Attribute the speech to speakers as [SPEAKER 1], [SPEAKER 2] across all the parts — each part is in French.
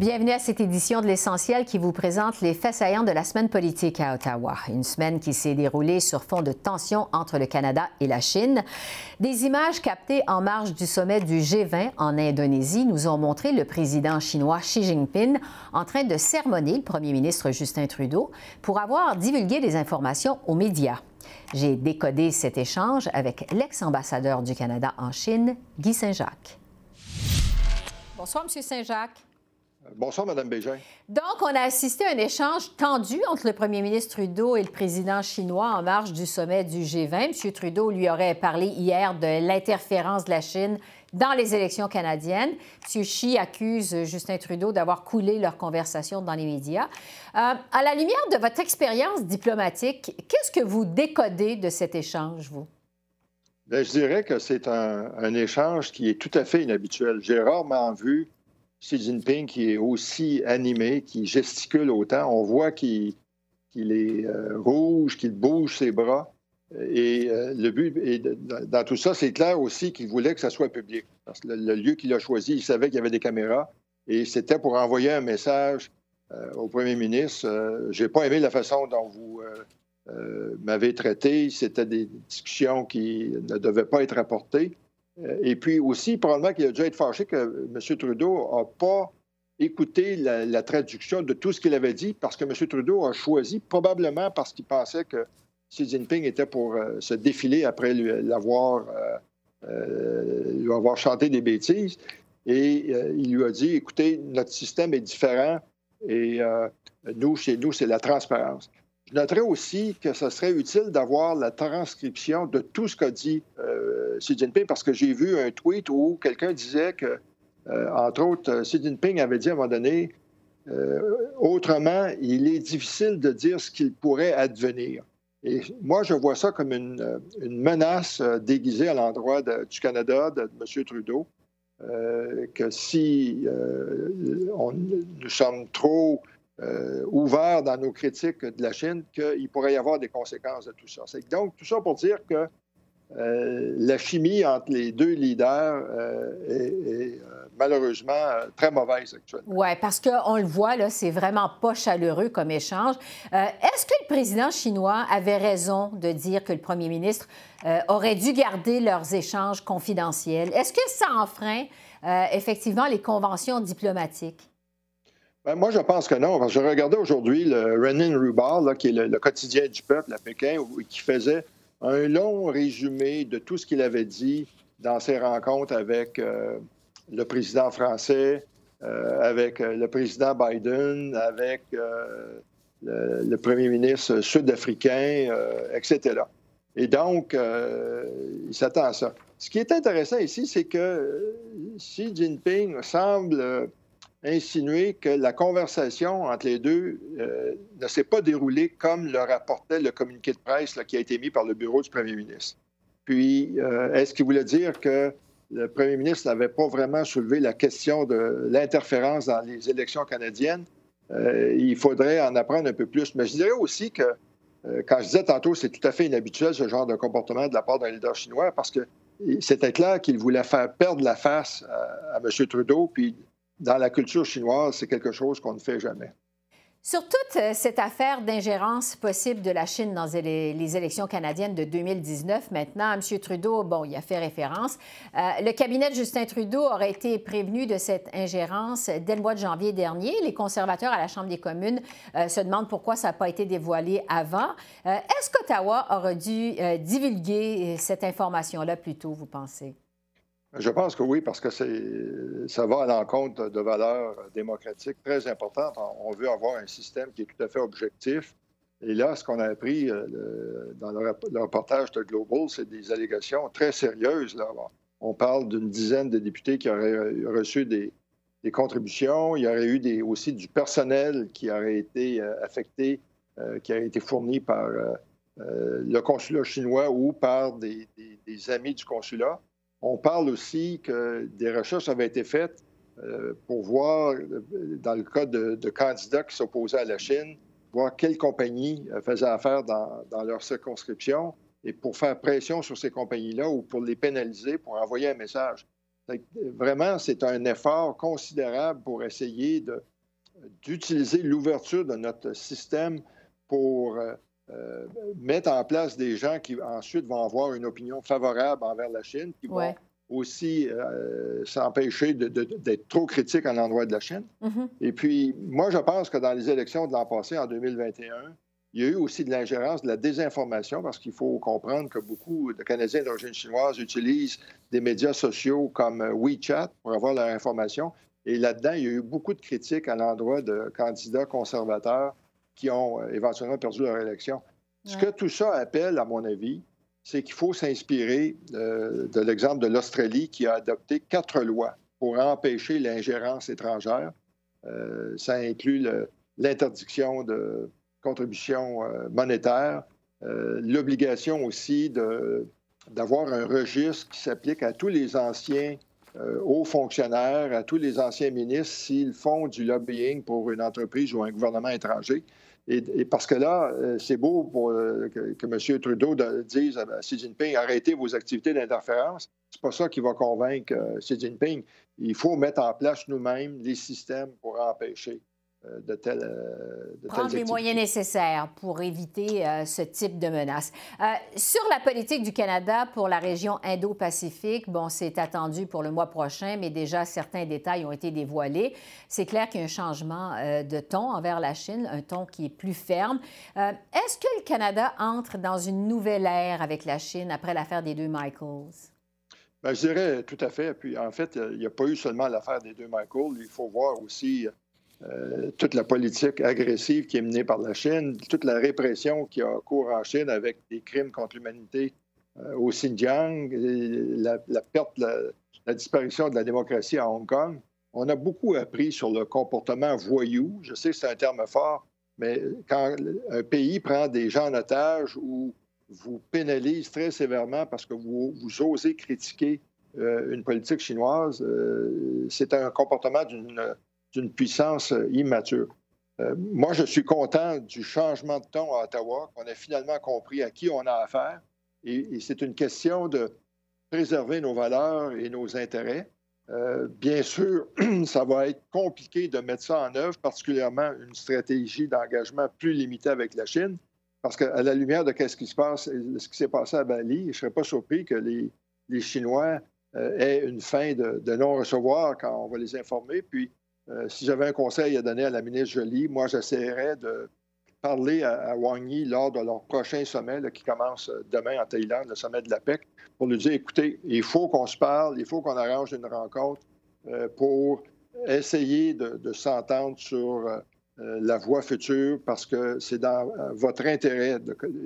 [SPEAKER 1] Bienvenue à cette édition de l'essentiel qui vous présente les faits saillants de la semaine politique à Ottawa. Une semaine qui s'est déroulée sur fond de tensions entre le Canada et la Chine. Des images captées en marge du sommet du G20 en Indonésie nous ont montré le président chinois Xi Jinping en train de sermonner le premier ministre Justin Trudeau pour avoir divulgué des informations aux médias. J'ai décodé cet échange avec l'ex-ambassadeur du Canada en Chine, Guy Saint-Jacques. Bonsoir, Monsieur Saint-Jacques.
[SPEAKER 2] Bonsoir, Mme Bégin.
[SPEAKER 1] Donc, on a assisté à un échange tendu entre le premier ministre Trudeau et le président chinois en marge du sommet du G20. M. Trudeau lui aurait parlé hier de l'interférence de la Chine dans les élections canadiennes. M. Xi accuse Justin Trudeau d'avoir coulé leur conversation dans les médias. Euh, à la lumière de votre expérience diplomatique, qu'est-ce que vous décodez de cet échange, vous?
[SPEAKER 2] Bien, je dirais que c'est un, un, échange qui est tout à fait inhabituel. J'ai rarement vu Xi Jinping qui est aussi animé, qui gesticule autant. On voit qu'il est euh, rouge, qu'il bouge ses bras. Et euh, le but, dans tout ça, c'est clair aussi qu'il voulait que ça soit public. Parce que le, lieu qu'il a choisi, il savait qu'il y avait des caméras et c'était pour envoyer un message euh, au premier ministre. J'ai pas aimé la façon dont vous m'avez traité. C'était des discussions qui ne devaient pas être apportées. Euh, et puis aussi, probablement qu'il a dû être fâché que M. Trudeau n'a pas écouté la, traduction de tout ce qu'il avait dit parce que M. Trudeau a choisi, probablement parce qu'il pensait que Xi Jinping était pour euh, se défiler après l'avoir euh, lui avoir chanté des bêtises. Et il lui a dit, écoutez, notre système est différent et nous, chez nous, c'est la transparence. Je noterais aussi que ce serait utile d'avoir la transcription de tout ce qu'a dit euh, Xi Jinping, parce que j'ai vu un tweet où quelqu'un disait que, euh, entre autres, Xi Jinping avait dit à un moment donné, euh, autrement, il est difficile de dire ce qu'il pourrait advenir. Et moi, je vois ça comme une, menace déguisée à l'endroit du Canada, de, M. Trudeau, que si nous sommes trop euh, dans nos critiques de la Chine qu'il pourrait y avoir des conséquences de tout ça. Donc, tout ça pour dire que euh, la chimie entre les deux leaders euh, est, malheureusement très mauvaise actuellement.
[SPEAKER 1] Oui, parce qu'on le voit, là, c'est vraiment pas chaleureux comme échange. Est-ce que le président chinois avait raison de dire que le premier ministre aurait dû garder leurs échanges confidentiels? Est-ce que ça enfreint effectivement les conventions diplomatiques?
[SPEAKER 2] Ben, moi, je pense que non. je regardais aujourd'hui le Renin Rubar, qui est le, quotidien du peuple à Pékin, qui faisait un long résumé de tout ce qu'il avait dit dans ses rencontres avec euh, le président français, euh, avec euh, le président Biden, avec le, premier ministre sud-africain, etc. Et donc, il s'attend à ça. Ce qui est intéressant ici, c'est que Xi Jinping semble insinué que la conversation entre les deux euh, ne s'est pas déroulée comme le rapportait le communiqué de presse qui a été mis par le bureau du premier ministre. Puis, euh, est-ce qu'il voulait dire que le premier ministre n'avait pas vraiment soulevé la question de l'interférence dans les élections canadiennes? Euh, il faudrait en apprendre un peu plus. Mais je dirais aussi que, quand je disais tantôt, c'est tout à fait inhabituel ce genre de comportement de la part d'un leader chinois parce que c'était clair qu'il voulait faire perdre la face à, à M. Trudeau, puis dans la culture chinoise, c'est quelque chose qu'on ne fait jamais.
[SPEAKER 1] Sur toute euh, cette affaire d'ingérence possible de la Chine dans les élections canadiennes de 2019, maintenant, M. Trudeau, bon, il a fait référence. Euh, le cabinet de Justin Trudeau aurait été prévenu de cette ingérence dès le mois de janvier dernier. Les conservateurs à la Chambre des communes euh, se demandent pourquoi ça n'a pas été dévoilé avant. Est-ce qu'Ottawa aurait dû divulguer cette information-là plus tôt, vous pensez?
[SPEAKER 2] Je pense que oui, parce que ça va à l'encontre de valeurs démocratiques très importantes. On veut avoir un système qui est tout à fait objectif. Et là, ce qu'on a appris euh, dans le, reportage de Global, c'est des allégations très sérieuses. Là. On parle d'une dizaine de députés qui auraient reçu des, contributions. Il y aurait eu aussi du personnel qui aurait été euh, affecté qui a été fournie par le consulat chinois ou par des, amis du consulat. On parle aussi que des recherches avaient été faites pour voir, dans le cas de, candidats qui s'opposaient à la Chine, voir quelles compagnies faisaient affaire dans, dans leur circonscription et pour faire pression sur ces compagnies-là ou pour les pénaliser, pour envoyer un message. Vraiment, c'est un effort considérable pour essayer d'utiliser l'ouverture de notre système pour euh, mettre en place des gens qui ensuite vont avoir une opinion favorable envers la Chine, qui vont aussi euh, s'empêcher d'être trop critiques à l'endroit de la Chine. Mm-hmm. Et puis, moi, je pense que dans les élections de l'an passé, en 2021, il y a eu aussi de l'ingérence, de la désinformation, parce qu'il faut comprendre que beaucoup de Canadiens d'origine chinoise utilisent des médias sociaux comme euh, WeChat pour avoir leur information. Et là-dedans, il y a eu beaucoup de critiques à l'endroit de candidats conservateurs qui ont euh, éventuellement perdu leur élection. Ce que tout ça appelle, à mon avis, c'est qu'il faut s'inspirer euh, de l'exemple de l'Australie qui a adopté quatre lois pour empêcher l'ingérence étrangère. ça inclut l'interdiction de contribution euh, monétaire, euh, l'obligation aussi d'avoir un registre qui s'applique à tous les anciens euh, hauts fonctionnaires, à tous les anciens ministres s'ils font du lobbying pour une entreprise ou un gouvernement étranger. Et, parce que là, c'est beau pour, que, M. Trudeau dise à Xi Jinping arrêtez vos activités d'interférence. C'est pas ça qui va convaincre Xi Jinping. Il faut mettre en place nous-mêmes les systèmes pour empêcher euh, de tels. Euh,
[SPEAKER 1] Prendre les moyens nécessaires pour éviter euh, ce type de menace. sur la politique du Canada pour la région Indo-Pacifique, bon, c'est attendu pour le mois prochain, mais déjà certains détails ont été dévoilés. C'est clair qu'il y a un changement de ton envers la Chine, un ton qui est plus ferme. Est-ce que le Canada entre dans une nouvelle ère avec la Chine après l'affaire des deux Michaels?
[SPEAKER 2] Bien, je dirais tout à fait. Puis, en fait, il n'y a pas eu seulement l'affaire des deux Michaels. Il faut voir aussi euh, toute la politique agressive qui est menée par la Chine, toute la répression qui a cours en Chine avec des crimes contre l'humanité euh, au Xinjiang, la, perte, la, disparition de la démocratie à Hong Kong. On a beaucoup appris sur le comportement voyou. Je sais que c'est un terme fort, mais quand un pays prend des gens en otage ou vous pénalise très sévèrement parce que vous, vous osez critiquer euh, une politique chinoise, c'est un comportement d'une d'une puissance euh, immature. Euh, moi, je suis content du changement de ton à Ottawa, qu'on a finalement compris à qui on a affaire. Et, c'est une question de préserver nos valeurs et nos intérêts. Euh, bien sûr, ça va être compliqué de mettre ça en œuvre, particulièrement une stratégie d'engagement plus limitée avec la Chine, parce qu'à la lumière de ce qui se passe, ce qui s'est passé à Bali, je ne serais pas surpris que les, Chinois aient une fin de, de non-recevoir quand on va les informer. Puis, euh, si j'avais un conseil à donner à la ministre Jolie, moi, j'essaierais de parler à, Wang Yi lors de leur prochain sommet qui commence euh, demain en Thaïlande, le sommet de la PEC, pour lui dire, écoutez, il faut qu'on se parle, il faut qu'on arrange une rencontre euh, pour essayer de, s'entendre sur la voie future parce que c'est dans votre intérêt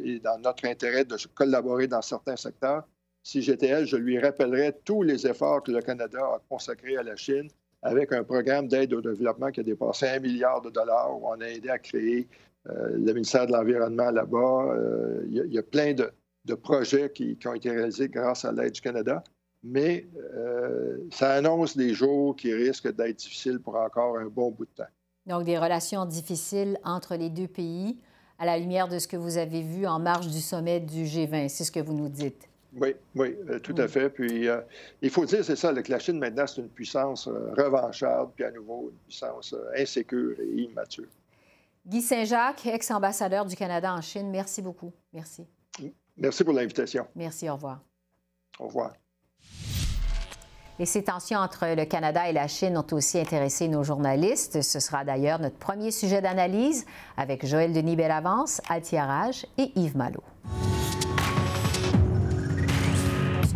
[SPEAKER 2] et dans notre intérêt de collaborer dans certains secteurs. Si j'étais elle, je lui rappellerais tous les efforts que le Canada a consacrés à la Chine avec un programme d'aide au développement qui a dépassé un milliard de dollars, où on a aidé à créer euh, le ministère de l'Environnement là-bas. Euh, il y, a plein de, projets qui, ont été réalisés grâce à l'aide du Canada, mais euh, ça annonce des jours qui risquent d'être difficiles pour encore un bon bout de temps.
[SPEAKER 1] Donc, des relations difficiles entre les deux pays à la lumière de ce que vous avez vu en marge du sommet du G20, c'est ce que vous nous dites.
[SPEAKER 2] Oui, oui, euh, tout à fait. Puis euh, il faut dire, c'est ça, que la Chine maintenant, c'est une puissance euh, revancharde, puis à nouveau une puissance insécure et immature.
[SPEAKER 1] Guy Saint-Jacques, ex-ambassadeur du Canada en Chine, merci beaucoup. Merci.
[SPEAKER 2] Merci pour l'invitation.
[SPEAKER 1] Merci, au revoir.
[SPEAKER 2] Au revoir.
[SPEAKER 1] Et ces tensions entre le Canada et la Chine ont aussi intéressé nos journalistes. Ce sera d'ailleurs notre premier sujet d'analyse avec Joël Denis Bellavance, Altiarage et Yves Malo.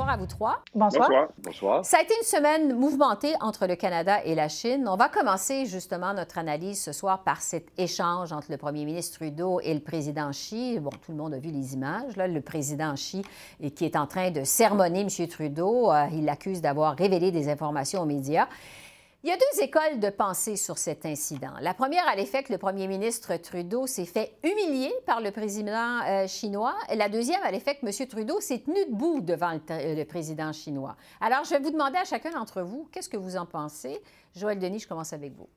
[SPEAKER 1] À vous trois.
[SPEAKER 3] Bonsoir.
[SPEAKER 2] Bonsoir.
[SPEAKER 1] Ça a été une semaine mouvementée entre le Canada et la Chine. On va commencer justement notre analyse ce soir par cet échange entre le premier ministre Trudeau et le président Xi. Bon, tout le monde a vu les images. Là, le président Xi qui est en train de sermonner M. Trudeau. Euh, il l'accuse d'avoir révélé des informations aux médias. Il y a deux écoles de pensée sur cet incident. La première a l'effet que le premier ministre Trudeau s'est fait humilier par le président euh, chinois. La deuxième a l'effet que M. Trudeau s'est tenu debout devant le, président chinois. Alors, je vais vous demander à chacun d'entre vous, qu'est-ce que vous en pensez? Joël Denis, je commence avec vous.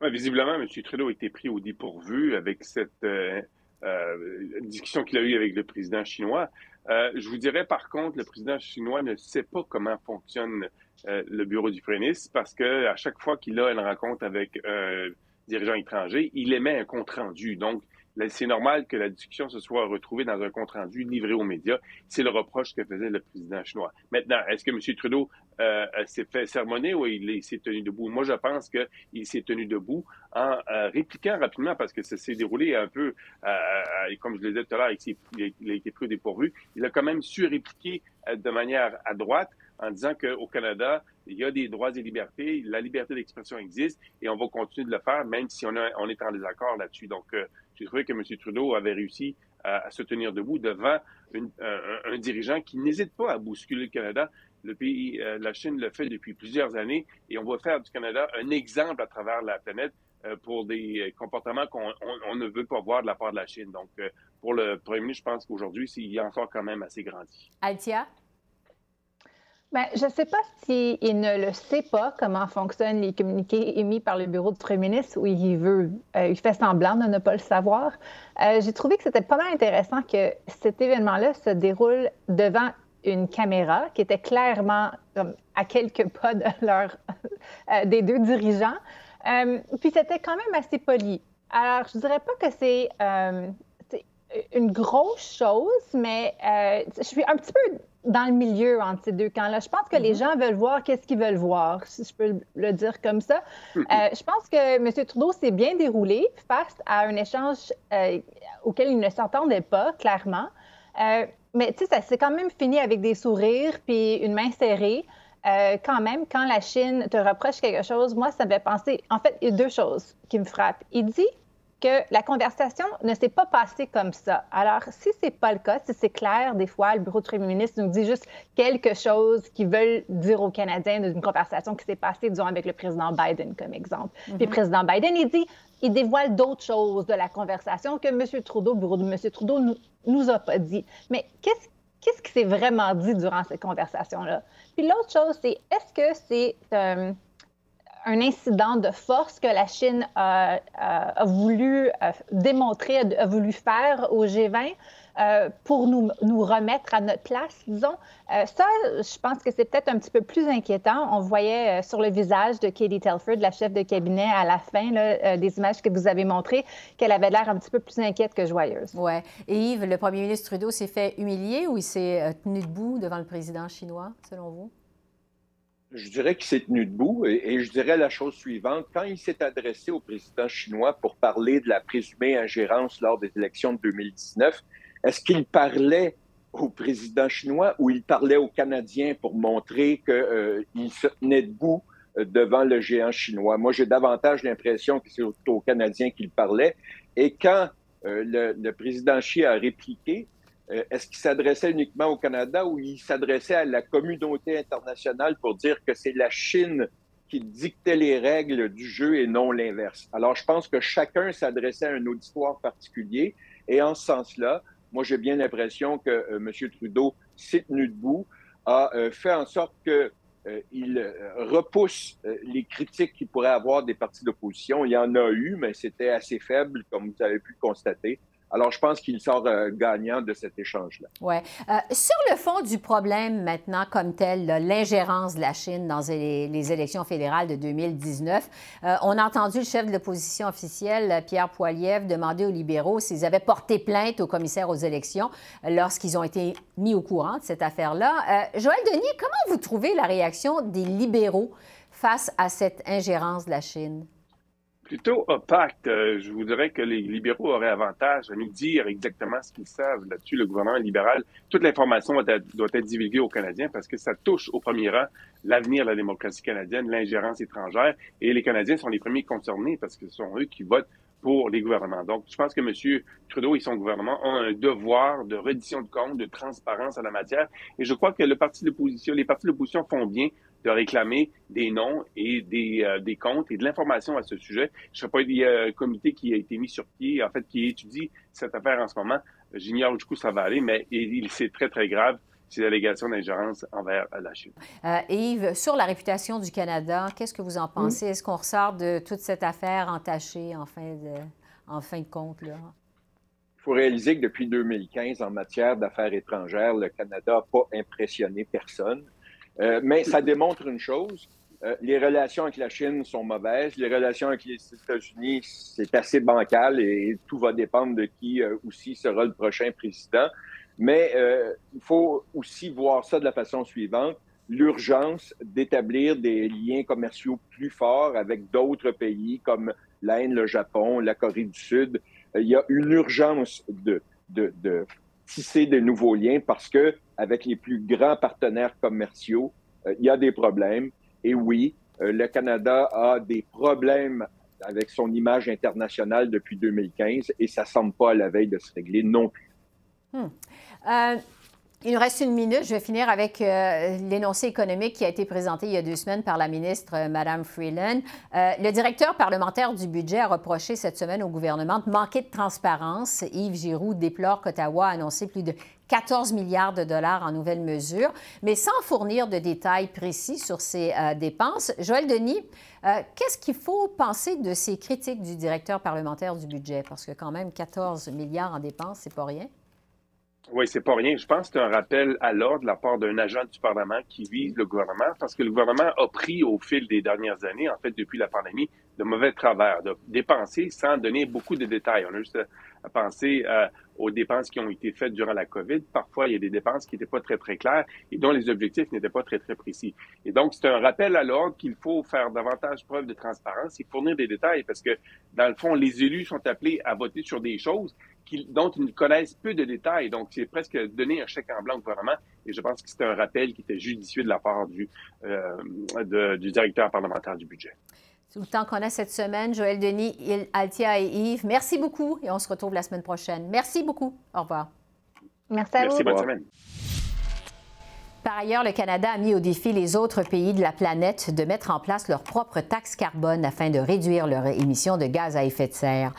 [SPEAKER 3] Ouais, visiblement, M. Trudeau a été pris au dépourvu avec cette euh, euh, discussion qu'il a eue avec le président chinois. Euh, je vous dirais par contre, le président chinois ne sait pas comment fonctionne euh, le bureau du ministre parce que à chaque fois qu'il a une rencontre avec un dirigeant étranger, il émet un compte rendu. Donc, c'est normal que la discussion se soit retrouvée dans un compte-rendu livré aux médias. C'est le reproche que faisait le président chinois. Maintenant, est-ce que M. Trudeau euh, s'est fait sermonner ou il, s'est tenu debout? Moi, je pense qu'il s'est tenu debout en euh, répliquant rapidement parce que ça s'est déroulé un peu, euh, comme je le disais tout à l'heure, il, a été pris au dépourvu. Il a quand même su répliquer de manière à droite en disant qu'au Canada, il y a des droits et libertés, la liberté d'expression existe et on va continuer de le faire même si on, on est en désaccord là-dessus. Donc, j'ai trouvé que M. Trudeau avait réussi à, se tenir debout devant un, dirigeant qui n'hésite pas à bousculer le Canada. Le pays, euh, la Chine le fait depuis plusieurs années et on va faire du Canada un exemple à travers la planète euh, pour des comportements qu'on ne veut pas voir de la part de la Chine. Donc, euh, pour le premier ministre, je pense qu'aujourd'hui, il a encore quand même assez grandi.
[SPEAKER 1] Altia?
[SPEAKER 4] Bien, je ne sais pas s'il ne le sait pas comment fonctionnent les communiqués émis par le bureau du premier ministre ou il veut, euh, il fait semblant de ne pas le savoir. Euh, j'ai trouvé que c'était pas mal intéressant que cet événement-là se déroule devant une caméra qui était clairement à quelques pas de leur, euh, des deux dirigeants. puis c'était quand même assez poli. Alors, je dirais pas que c'est une grosse chose, mais je suis un petit peu dans le milieu entre ces deux camps-là. Je pense que les mhm. gens veulent voir qu'est-ce qu'ils veulent voir, si je peux le dire comme ça. Mhm. Euh, je pense que M. Trudeau s'est bien déroulé face à un échange euh, auquel il ne s'entendait pas, clairement. Euh, mais tu sais, ça s'est quand même fini avec des sourires puis une main serrée. quand même, quand la Chine te reproche quelque chose, moi, ça me fait penser. En fait, il y a deux choses qui me frappent. Il dit que la conversation ne s'est pas passée comme ça. Alors, si ce n'est pas le cas, si c'est clair, des fois, le bureau du premier ministre nous dit juste quelque chose qu'ils veulent dire aux Canadiens d'une conversation qui s'est passée, disons, avec le président Biden, comme exemple. Puis le mhm. président Biden, il dit, il dévoile d'autres choses de la conversation que M. Trudeau, le bureau de M. Trudeau, nous, nous a pas dit. Mais qu'est-ce qu'est-ce qui s'est vraiment dit durant cette conversation-là? Puis l'autre chose, c'est est-ce que c'est... Euh, un incident de force que la Chine a, voulu euh, démontrer, a, voulu faire au G20 euh, pour nous, remettre à notre place, disons. Euh, ça, je pense que c'est peut-être un petit peu plus inquiétant. On voyait sur le visage de Katie Telford, la chef de cabinet, à la fin des images que vous avez montrées, qu'elle avait l'air un petit peu plus inquiète que joyeuse.
[SPEAKER 1] Oui. Et Yves, le premier ministre Trudeau s'est fait humilier ou il s'est tenu debout devant le président chinois, selon vous?
[SPEAKER 5] Je dirais qu'il s'est tenu debout et, je dirais la chose suivante. Quand il s'est adressé au président chinois pour parler de la présumée ingérence lors des élections de 2019, est-ce qu'il parlait au président chinois ou il parlait aux Canadiens pour montrer qu'il euh, se tenait debout euh, devant le géant chinois? Moi, j'ai davantage l'impression que c'est aux Canadiens qu'il parlait. Et quand euh, le, le, président Xi a répliqué, euh, est-ce qu'il s'adressait uniquement au Canada ou il s'adressait à la communauté internationale pour dire que c'est la Chine qui dictait les règles du jeu et non l'inverse? Alors, je pense que chacun s'adressait à un auditoire particulier et en ce sens-là, moi, j'ai bien l'impression que euh, M. Trudeau s'est tenu debout, a euh, fait en sorte que il repousse les critiques qu'il pourrait avoir des partis d'opposition. Il y en a eu, mais c'était assez faible, comme vous avez pu le constater. Alors, je pense qu'il sort euh, gagnant de cet échange-là.
[SPEAKER 1] Oui. Euh, sur le fond du problème maintenant comme tel, l'ingérence de la Chine dans les, élections fédérales de 2019, euh, on a entendu le chef de l'opposition officielle, Pierre Poilievre, demander aux libéraux s'ils avaient porté plainte au commissaire aux élections lorsqu'ils ont été mis au courant de cette affaire-là. Joël Denis, comment vous trouvez la réaction des libéraux face à cette ingérence de la Chine?
[SPEAKER 3] Plutôt opaque. Euh, je vous dirais que les libéraux auraient avantage à nous dire exactement ce qu'ils savent là-dessus. Le gouvernement libéral, toute l'information doit être, divulguée aux Canadiens parce que ça touche au premier rang l'avenir de la démocratie canadienne, l'ingérence étrangère. Et les Canadiens sont les premiers concernés parce que ce sont eux qui votent pour les gouvernements. Donc, je pense que M. Trudeau et son gouvernement ont un devoir de reddition de comptes, de transparence en la matière. Et je crois que le parti les partis de l'opposition font bien de réclamer des noms et des, euh, des comptes et de l'information à ce sujet. Je sais pas, il y a un comité qui a été mis sur pied, en fait, qui étudie cette affaire en ce moment. J'ignore jusqu'où ça va aller, mais il, c'est très, très grave ces allégations d'ingérence envers la Chine.
[SPEAKER 1] Euh, Yves, sur la réputation du Canada, qu'est-ce que vous en pensez? Est-ce qu'on ressort de toute cette affaire entachée en fin de, en fin de compte? Là?
[SPEAKER 5] Il faut réaliser que depuis 2015, en matière d'affaires étrangères, le Canada n'a pas impressionné personne. Euh, mais ça démontre une chose, euh, les relations avec la Chine sont mauvaises, les relations avec les États-Unis, c'est assez bancal et, tout va dépendre de qui euh, aussi sera le prochain président. Mais il faut aussi voir ça de la façon suivante l'urgence d'établir des liens commerciaux plus forts avec d'autres pays comme l'Inde, le Japon, la Corée du Sud. Il y a une urgence de, de, de tisser de nouveaux liens parce que avec les plus grands partenaires commerciaux, euh, il y a des problèmes. Et oui, euh, le Canada a des problèmes avec son image internationale depuis 2015 et ça semble pas à la veille de se régler non plus.
[SPEAKER 1] Hmm. Euh, il nous reste une minute. Je vais finir avec euh, l'énoncé économique qui a été présenté il y a deux semaines par la ministre euh, Mme Freeland. Euh, le directeur parlementaire du budget a reproché cette semaine au gouvernement de manquer de transparence. Yves Giroux déplore qu'Ottawa a annoncé plus de 14 milliards de dollars en nouvelles mesures, mais sans fournir de détails précis sur ces dépenses. Joël Denis, qu'est-ce qu'il faut penser de ces critiques du directeur parlementaire du budget? Parce que quand même, 14 milliards en dépenses, c'est pas rien.
[SPEAKER 3] Oui, c'est pas rien. Je pense que c'est un rappel à l'ordre de la part d'un agent du Parlement qui vise le gouvernement parce que le gouvernement a pris au fil des dernières années, en fait, depuis la pandémie, de mauvais travers, de dépenser sans donner beaucoup de détails. On a juste à penser euh, aux dépenses qui ont été faites durant la COVID. Parfois, il y a des dépenses qui n'étaient pas très, très claires et dont les objectifs n'étaient pas très, très précis. Et donc, c'est un rappel à l'ordre qu'il faut faire davantage preuve de transparence et fournir des détails parce que, dans le fond, les élus sont appelés à voter sur des choses dont ils connaissent peu de détails. Donc, c'est presque donner un chèque en blanc au gouvernement. Et je pense que c'est un rappel qui était judicieux de la part du, euh, du directeur parlementaire du budget.
[SPEAKER 1] Tout le temps qu'on a cette semaine, Joël Denis, Altia et Yves, merci beaucoup et on se retrouve la semaine prochaine. Merci beaucoup. Au revoir.
[SPEAKER 4] Merci à vous.
[SPEAKER 3] Merci, bonne semaine.
[SPEAKER 1] Par ailleurs, le Canada a mis au défi les autres pays de la planète de mettre en place leur propre taxe carbone afin de réduire leurs émissions de gaz à effet de serre.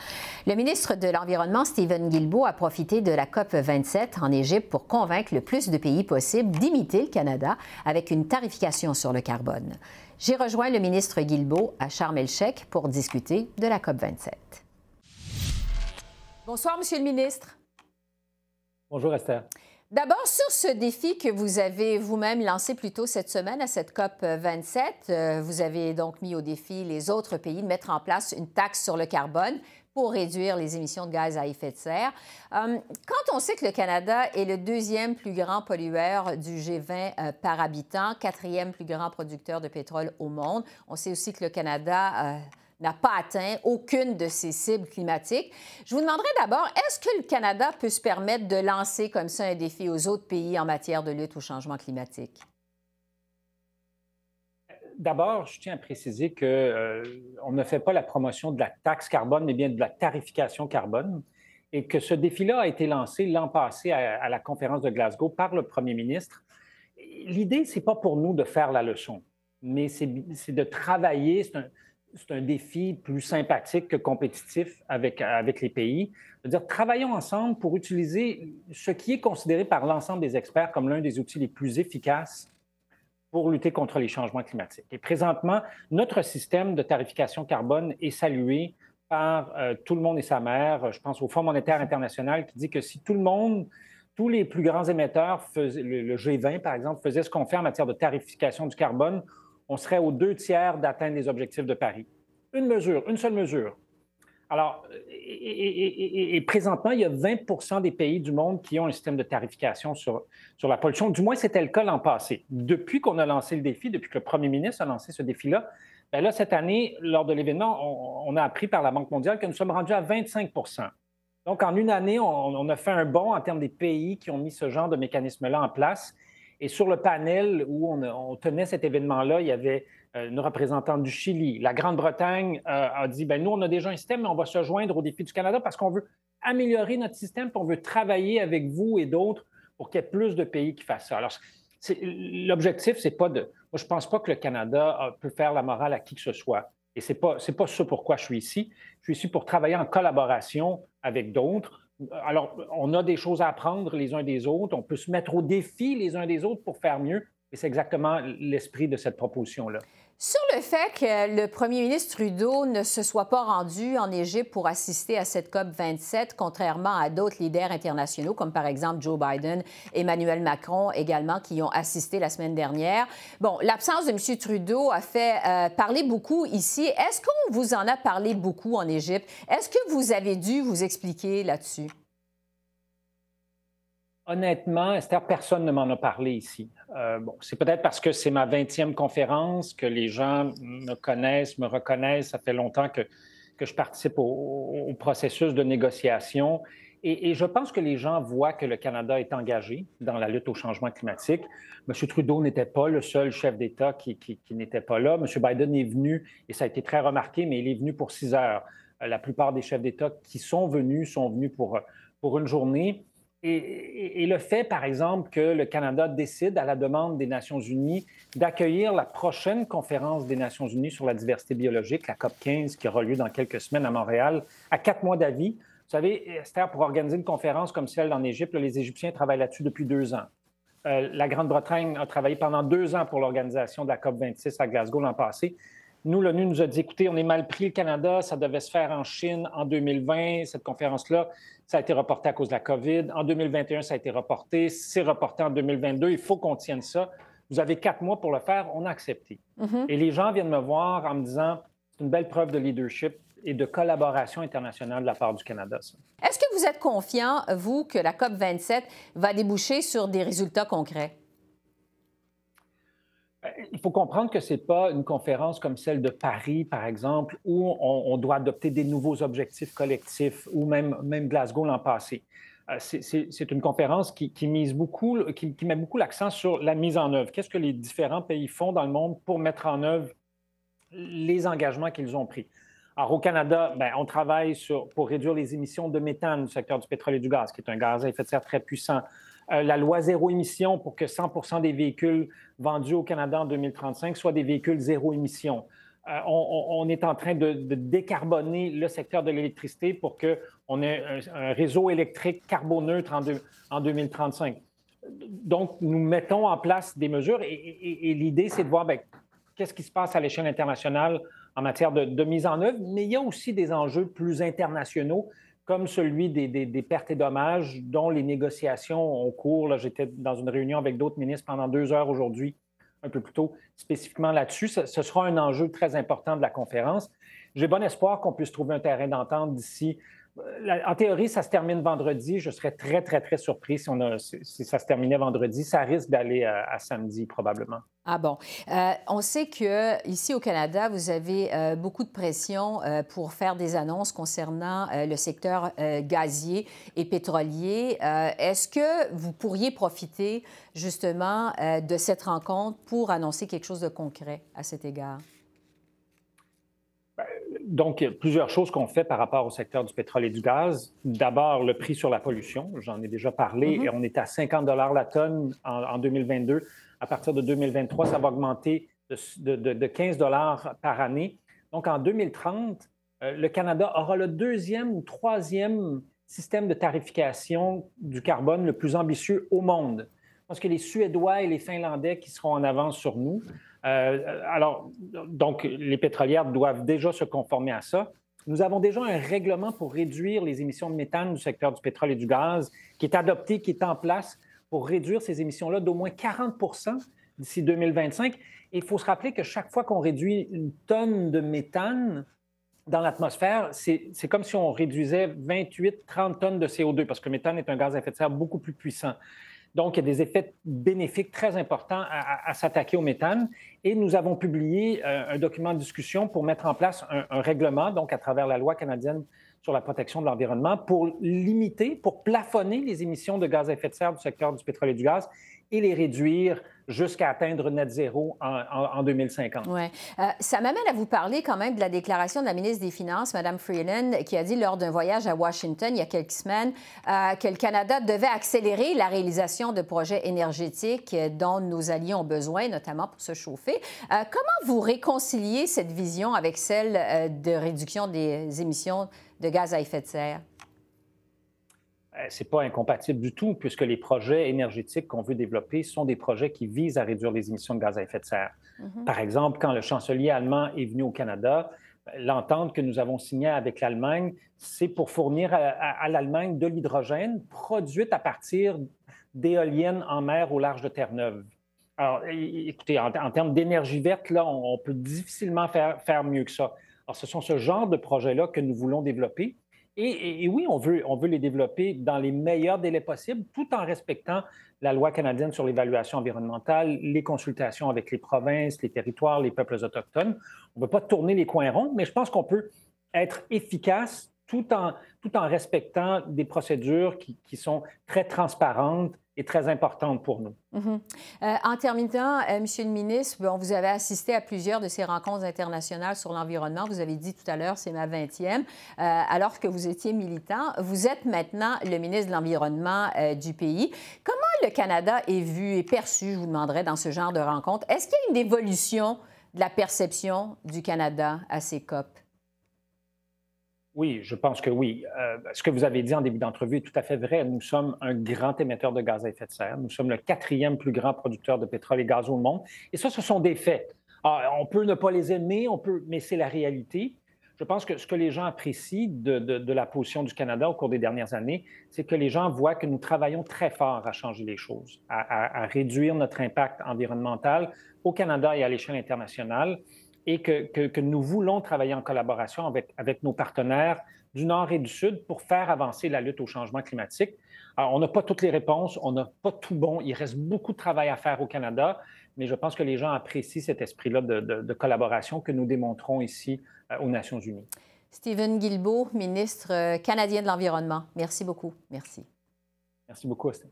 [SPEAKER 1] Le ministre de l'Environnement, Stephen Guilbeault, a profité de la COP 27 en Égypte pour convaincre le plus de pays possible d'imiter le Canada avec une tarification sur le carbone. J'ai rejoint le ministre Guilbeault à Sharm el-Sheikh pour discuter de la COP 27. Bonsoir, Monsieur le ministre.
[SPEAKER 6] Bonjour, Esther.
[SPEAKER 1] D'abord, sur ce défi que vous avez vous-même lancé plus tôt cette semaine à cette COP 27, euh, vous avez donc mis au défi les autres pays de mettre en place une taxe sur le carbone pour réduire les émissions de gaz à effet de serre. Euh, quand on sait que le Canada est le deuxième plus grand pollueur du G20 euh, par habitant, quatrième plus grand producteur de pétrole au monde, on sait aussi que le Canada n'a pas atteint aucune de ses cibles climatiques. Je vous demanderai d'abord, est-ce que le Canada peut se permettre de lancer comme ça un défi aux autres pays en matière de lutte au changement climatique?
[SPEAKER 6] D'abord, je tiens à préciser qu'on euh, ne fait pas la promotion de la taxe carbone, mais bien de la tarification carbone, et que ce défi-là a été lancé l'an passé à, la conférence de Glasgow par le premier ministre. L'idée, ce n'est pas pour nous de faire la leçon, mais c'est de travailler. C'est un défi plus sympathique que compétitif avec, avec les pays. C'est-à-dire, travaillons ensemble pour utiliser ce qui est considéré par l'ensemble des experts comme l'un des outils les plus efficaces pour lutter contre les changements climatiques. Et présentement, notre système de tarification carbone est salué par euh, tout le monde et sa mère. Je pense au Fonds monétaire international qui dit que si tout le monde, tous les plus grands émetteurs, faisaient, le G20 par exemple, faisaient ce qu'on fait en matière de tarification du carbone, on serait aux deux tiers d'atteindre les objectifs de Paris. Une mesure, une seule mesure. Alors, et, présentement, il y a 20 des pays du monde qui ont un système de tarification sur, sur la pollution. Du moins, c'était le cas l'an passé. Depuis qu'on a lancé le défi, depuis que le premier ministre a lancé ce défi-là, bien là, cette année, lors de l'événement, on, a appris par la Banque mondiale que nous sommes rendus à 25 Donc, en une année, on, a fait un bond en termes des pays qui ont mis ce genre de mécanisme-là en place. Et sur le panel où on, tenait cet événement-là, il y avait euh, une représentante du Chili. La Grande-Bretagne euh, a dit, ben nous, on a déjà un système, mais on va se joindre au défi du Canada parce qu'on veut améliorer notre système, puis on veut travailler avec vous et d'autres pour qu'il y ait plus de pays qui fassent ça. Alors, L'objectif, c'est pas de. Moi, je pense pas que le Canada peut faire la morale à qui que ce soit. Et ce n'est pas, pas ce pourquoi je suis ici. Je suis ici pour travailler en collaboration avec d'autres. Alors, on a des choses à apprendre les uns des autres. On peut se mettre au défi les uns des autres pour faire mieux. Et c'est exactement l'esprit de cette proposition-là.
[SPEAKER 1] Sur le fait que le premier ministre Trudeau ne se soit pas rendu en Égypte pour assister à cette COP 27, contrairement à d'autres leaders internationaux, comme par exemple Joe Biden, Emmanuel Macron également, qui ont assisté la semaine dernière. Bon, l'absence de M. Trudeau a fait euh, parler beaucoup ici. Est-ce qu'on vous en a parlé beaucoup en Égypte? Est-ce que vous avez dû vous expliquer là-dessus?
[SPEAKER 6] Honnêtement, Esther, personne ne m'en a parlé ici. Euh, bon, c'est peut-être parce que c'est ma 20e conférence que les gens me connaissent, me reconnaissent. Ça fait longtemps que, que je participe au, processus de négociation. Et, je pense que les gens voient que le Canada est engagé dans la lutte au changement climatique. M. Trudeau n'était pas le seul chef d'État qui, qui, n'était pas là. M. Biden est venu, et ça a été très remarqué, mais il est venu pour six heures. Euh, la plupart des chefs d'État qui sont venus sont venus pour, pour une journée. Et, le fait, par exemple, que le Canada décide, à la demande des Nations unies, d'accueillir la prochaine conférence des Nations unies sur la diversité biologique, la COP 15, qui aura lieu dans quelques semaines à Montréal, à quatre mois d'avis. Vous savez, Esther, pour organiser une conférence comme celle en Égypte, les Égyptiens travaillent là-dessus depuis deux ans. Euh, la Grande-Bretagne a travaillé pendant deux ans pour l'organisation de la COP 26 à Glasgow l'an passé. Nous, l'ONU nous a dit, écoutez, on est mal pris le Canada, ça devait se faire en Chine en 2020, cette conférence-là. Ça a été reporté à cause de la COVID. En 2021, ça a été reporté. C'est reporté en 2022. Il faut qu'on tienne ça. Vous avez quatre mois pour le faire. On a accepté. Mm-hmm. Et les gens viennent me voir en me disant c'est une belle preuve de leadership et de collaboration internationale de la part du Canada.
[SPEAKER 1] Est-ce que vous êtes confiant, vous, que la COP 27 va déboucher sur des résultats concrets?
[SPEAKER 6] Il faut comprendre que ce n'est pas une conférence comme celle de Paris, par exemple, où on, doit adopter des nouveaux objectifs collectifs, ou même, même Glasgow l'an passé. Euh, c'est une conférence qui, mise beaucoup, qui, met beaucoup l'accent sur la mise en œuvre. Qu'est-ce que les différents pays font dans le monde pour mettre en œuvre les engagements qu'ils ont pris? Alors, au Canada, ben, on travaille sur, pour réduire les émissions de méthane du secteur du pétrole et du gaz, qui est un gaz à effet de serre très puissant. Euh, la loi zéro émission pour que 100% des véhicules vendus au Canada en 2035 soient des véhicules zéro émission. Euh, on, est en train de, décarboner le secteur de l'électricité pour qu'on ait un, réseau électrique carboneutre en, en 2035. Donc, nous mettons en place des mesures et, l'idée, c'est de voir ben, qu'est-ce qui se passe à l'échelle internationale en matière de, de, mise en œuvre, mais il y a aussi des enjeux plus internationaux comme celui des, pertes et dommages dont les négociations ont cours. J'étais dans une réunion avec d'autres ministres pendant deux heures aujourd'hui, un peu plus tôt, spécifiquement là-dessus. Ce, sera un enjeu très important de la conférence. J'ai bon espoir qu'on puisse trouver un terrain d'entente d'ici. Euh, en théorie, ça se termine vendredi. Je serais très, très, très surpris si, ça se terminait vendredi. Ça risque d'aller à samedi, probablement.
[SPEAKER 1] Ah bon. Euh, on sait que ici au Canada, vous avez euh, beaucoup de pression euh, pour faire des annonces concernant le secteur gazier et pétrolier. Est-ce que vous pourriez profiter justement de cette rencontre pour annoncer quelque chose de concret à cet égard?
[SPEAKER 6] Donc, il y a plusieurs choses qu'on fait par rapport au secteur du pétrole et du gaz. D'abord, le prix sur la pollution. J'en ai déjà parlé. Mm-hmm. Et on est à 50 la tonne en, en 2022 à partir de 2023, ça va augmenter de, 15 dollars par année. Donc, en 2030, euh, le Canada aura le deuxième ou troisième système de tarification du carbone le plus ambitieux au monde. Parce que les Suédois et les Finlandais qui seront en avance sur nous. Euh, alors, donc, les pétrolières doivent déjà se conformer à ça. Nous avons déjà un règlement pour réduire les émissions de méthane du secteur du pétrole et du gaz qui est adopté, qui est en place pour réduire ces émissions-là d'au moins 40% d'ici 2025. Et il faut se rappeler que chaque fois qu'on réduit une tonne de méthane dans l'atmosphère, c'est comme si on réduisait 28-30 tonnes de CO2, parce que le méthane est un gaz à effet de serre beaucoup plus puissant. Donc, il y a des effets bénéfiques très importants à, s'attaquer au méthane. Et nous avons publié euh, un document de discussion pour mettre en place un, un, règlement, donc à travers la loi canadienne sur la protection de l'environnement pour limiter, pour plafonner les émissions de gaz à effet de serre du secteur du pétrole et du gaz et les réduire jusqu'à atteindre net zéro en, 2050.
[SPEAKER 1] Oui. Euh, ça m'amène à vous parler quand même de la déclaration de la ministre des Finances, Mme Freeland, qui a dit lors d'un voyage à Washington il y a quelques semaines euh, que le Canada devait accélérer la réalisation de projets énergétiques dont nos alliés ont besoin, notamment pour se chauffer. Euh, comment vous réconciliez cette vision avec celle de réduction des émissions de gaz à effet de serre?
[SPEAKER 6] Euh, ce n'est pas incompatible du tout, puisque les projets énergétiques qu'on veut développer sont des projets qui visent à réduire les émissions de gaz à effet de serre. Mhm. Par exemple, quand le chancelier allemand est venu au Canada, l'entente que nous avons signée avec l'Allemagne, c'est pour fournir à, l'Allemagne de l'hydrogène produite à partir d'éoliennes en mer au large de Terre-Neuve. Alors, écoutez, en, termes d'énergie verte, là, on, peut difficilement faire, faire mieux que ça. Alors, ce sont ce genre de projets-là que nous voulons développer. Et, oui, on veut, les développer dans les meilleurs délais possibles, tout en respectant la loi canadienne sur l'évaluation environnementale, les consultations avec les provinces, les territoires, les peuples autochtones. On ne veut pas tourner les coins ronds, mais je pense qu'on peut être efficace tout en, respectant des procédures qui sont très transparentes est très importante pour nous.
[SPEAKER 1] Mhm. Euh, en terminant, euh, Monsieur le ministre, vous avez assisté à plusieurs de ces rencontres internationales sur l'environnement. Vous avez dit tout à l'heure, c'est ma 20e. Euh, alors que vous étiez militant, vous êtes maintenant le ministre de l'Environnement du pays. Comment le Canada est vu et perçu, je vous demanderais, dans ce genre de rencontres? Est-ce qu'il y a une évolution de la perception du Canada à ces COP?
[SPEAKER 6] Oui, je pense que oui. Euh, ce que vous avez dit en début d'entrevue est tout à fait vrai. Nous sommes un grand émetteur de gaz à effet de serre. Nous sommes le quatrième plus grand producteur de pétrole et gaz au monde. Et ça, ce sont des faits. Ah, on peut ne pas les aimer, on peut, mais c'est la réalité. Je pense que ce que les gens apprécient de, la position du Canada au cours des dernières années, c'est que les gens voient que nous travaillons très fort à changer les choses, à réduire notre impact environnemental au Canada et à l'échelle internationale et que, nous voulons travailler en collaboration avec, avec nos partenaires du Nord et du Sud pour faire avancer la lutte au changement climatique. Alors, on n'a pas toutes les réponses, on n'a pas tout bon, il reste beaucoup de travail à faire au Canada, mais je pense que les gens apprécient cet esprit-là de, collaboration que nous démontrons ici euh, aux Nations Unies.
[SPEAKER 1] Stephen Guilbeault, ministre euh, canadien de l'Environnement. Merci beaucoup. Merci.
[SPEAKER 6] Merci beaucoup, Austin.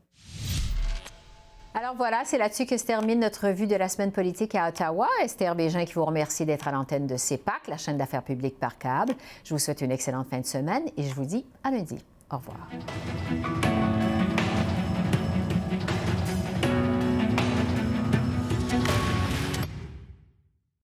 [SPEAKER 1] Alors voilà, c'est là-dessus que se termine notre revue de la semaine politique à Ottawa. Esther Bégin qui vous remercie d'être à l'antenne de CEPAC, la chaîne d'affaires publiques par câble. Je vous souhaite une excellente fin de semaine et je vous dis à lundi. Au revoir.